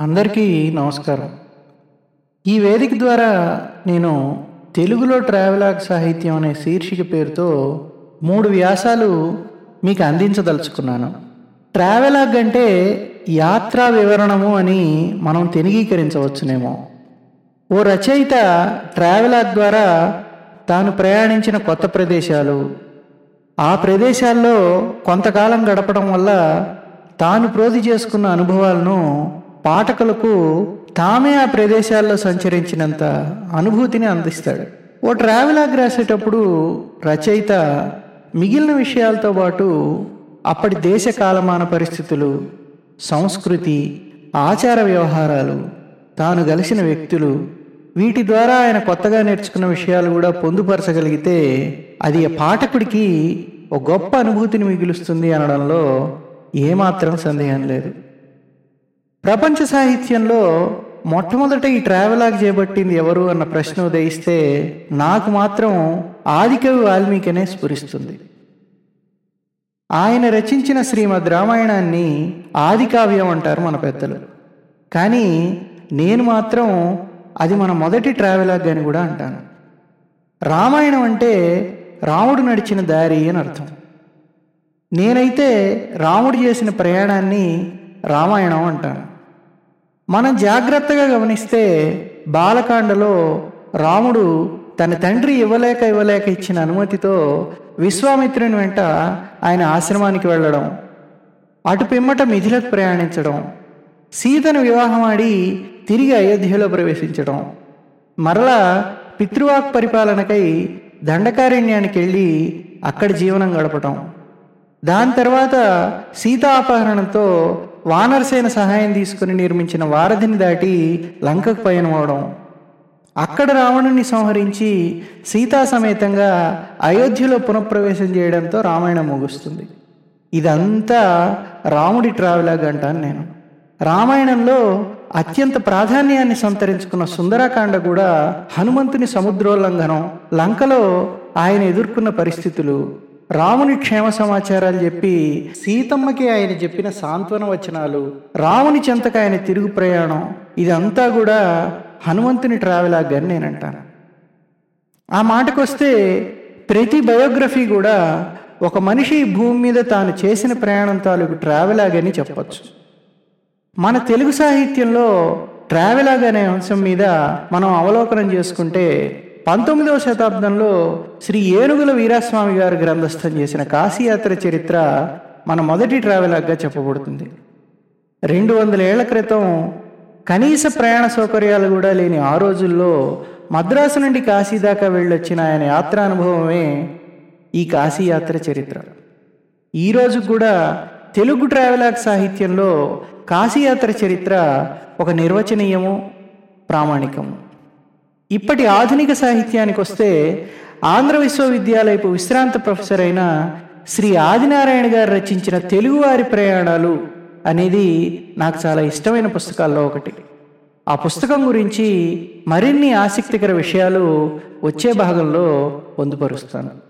అందరికీ నమస్కారం. ఈ వేదిక ద్వారా నేను తెలుగులో ట్రావెలాగ్ సాహిత్యం అనే శీర్షిక పేరుతో మూడు వ్యాసాలు మీకు అందించదలుచుకున్నాను. ట్రావెలాగ్ అంటే యాత్రా వివరణము అని మనం తెనిగీకరించవచ్చునేమో. ఓ రచయిత ట్రావెలాగ్ ద్వారా తాను ప్రయాణించిన కొత్త ప్రదేశాలు ఆ ప్రదేశాల్లో కొంతకాలం గడపడం వల్ల తాను ప్రోధి చేసుకున్న అనుభవాలను పాఠకులకు తామే ఆ ప్రదేశాల్లో సంచరించినంత అనుభూతిని అందిస్తాడు. ఓ ట్రావెలాగ్ రాసేటప్పుడు రచయిత మిగిలిన విషయాలతో పాటు అప్పటి దేశ కాలమాన పరిస్థితులు సంస్కృతి ఆచార వ్యవహారాలు తాను కలిసిన వ్యక్తులు వీటి ద్వారా ఆయన కొత్తగా నేర్చుకున్న విషయాలు కూడా పొందుపరచగలిగితే అది పాఠకుడికి ఒక గొప్ప అనుభూతిని మిగులుస్తుంది అనడంలో ఏమాత్రం సందేహం లేదు. ప్రపంచ సాహిత్యంలో మొట్టమొదట ఈ ట్రావెలాగ్ చేపట్టింది ఎవరు అన్న ప్రశ్న ఉదయిస్తే నాకు మాత్రం ఆదికవి వాల్మీకినే స్ఫురిస్తుంది. ఆయన రచించిన శ్రీమద్ రామాయణాన్ని ఆది కావ్యం అంటారు మన పెద్దలు. కానీ నేను మాత్రం అది మన మొదటి ట్రావెలాగ్ అని కూడా అంటాను. రామాయణం అంటే రాముడు నడిచిన దారి అని అర్థం. నేనైతే రాముడు చేసిన ప్రయాణాన్ని రామాయణం అంటాను. మనం జాగ్రత్తగా గమనిస్తే బాలకాండలో రాముడు తన తండ్రి ఇవ్వలేక ఇవ్వలేక ఇచ్చిన అనుమతితో విశ్వామిత్రుని వెంట ఆయన ఆశ్రమానికి వెళ్ళడం అటు పిమ్మట మిథిలకు ప్రయాణించడం సీతను వివాహం ఆడి తిరిగి అయోధ్యలో ప్రవేశించడం మరలా పితృవాక్ పరిపాలనకై దండకారణ్యానికి వెళ్ళి అక్కడ జీవనం గడపటం. దాని తర్వాత సీతాపహరణంతో వానరసేన సహాయం తీసుకుని నిర్మించిన వారధిని దాటి లంకకు పయనమవడం. అక్కడ రావణుని సంహరించి సీతా సమేతంగా అయోధ్యలో పునఃప్రవేశం చేయడంతో రామాయణం ముగుస్తుంది. ఇదంతా రాముడి ట్రావెలాగ్ అంటాను నేను. రామాయణంలో అత్యంత ప్రాధాన్యాన్ని సంతరించుకున్న సుందరకాండ కూడా హనుమంతుని సముద్రోల్లంఘనం లంకలో ఆయన ఎదుర్కొన్న పరిస్థితులు రాముని క్షేమ సమాచారాలు చెప్పి సీతమ్మకి ఆయన చెప్పిన సాంత్వన వచనాలు రాముని చెంతకు ఆయన తిరుగు ప్రయాణం ఇదంతా కూడా హనుమంతుని ట్రావెల్ అని నేను అంటాను ఆ మాటకొస్తే ప్రతి బయోగ్రఫీ కూడా ఒక మనిషి భూమి మీద తాను చేసిన ప్రయాణం తాలూకు ట్రావెలాగ్ అని చెప్పచ్చు. మన తెలుగు సాహిత్యంలో ట్రావెలాగ్ అనే అంశం మీద మనం అవలోకనం చేసుకుంటే పంతొమ్మిదవ శతాబ్దంలో శ్రీ ఏనుగుల వీరాస్వామి గారు గ్రంథస్థం చేసిన కాశీయాత్ర చరిత్ర మన మొదటి ట్రావెలాగ్గా చెప్పబడుతుంది. రెండు వందల ఏళ్ళ క్రితం కనీస ప్రయాణ సౌకర్యాలు కూడా లేని ఆ రోజుల్లో మద్రాసు నుండి కాశీ దాకా వెళ్ళొచ్చిన ఆయన యాత్రానుభవమే ఈ కాశీయాత్ర చరిత్ర. ఈరోజు కూడా తెలుగు ట్రావెలాగ్ సాహిత్యంలో కాశీయాత్ర చరిత్ర ఒక నిర్వచనీయము ప్రామాణికము. ఇప్పటి ఆధునిక సాహిత్యానికి వస్తే ఆంధ్ర విశ్వవిద్యాలయపు విశ్రాంత ప్రొఫెసర్ అయిన శ్రీ ఆదినారాయణ గారు రచించిన తెలుగువారి ప్రయాణాలు అనేది నాకు చాలా ఇష్టమైన పుస్తకాల్లో ఒకటి. ఆ పుస్తకం గురించి మరిన్ని ఆసక్తికర విషయాలు వచ్చే భాగంలో పొందుపరుస్తాను.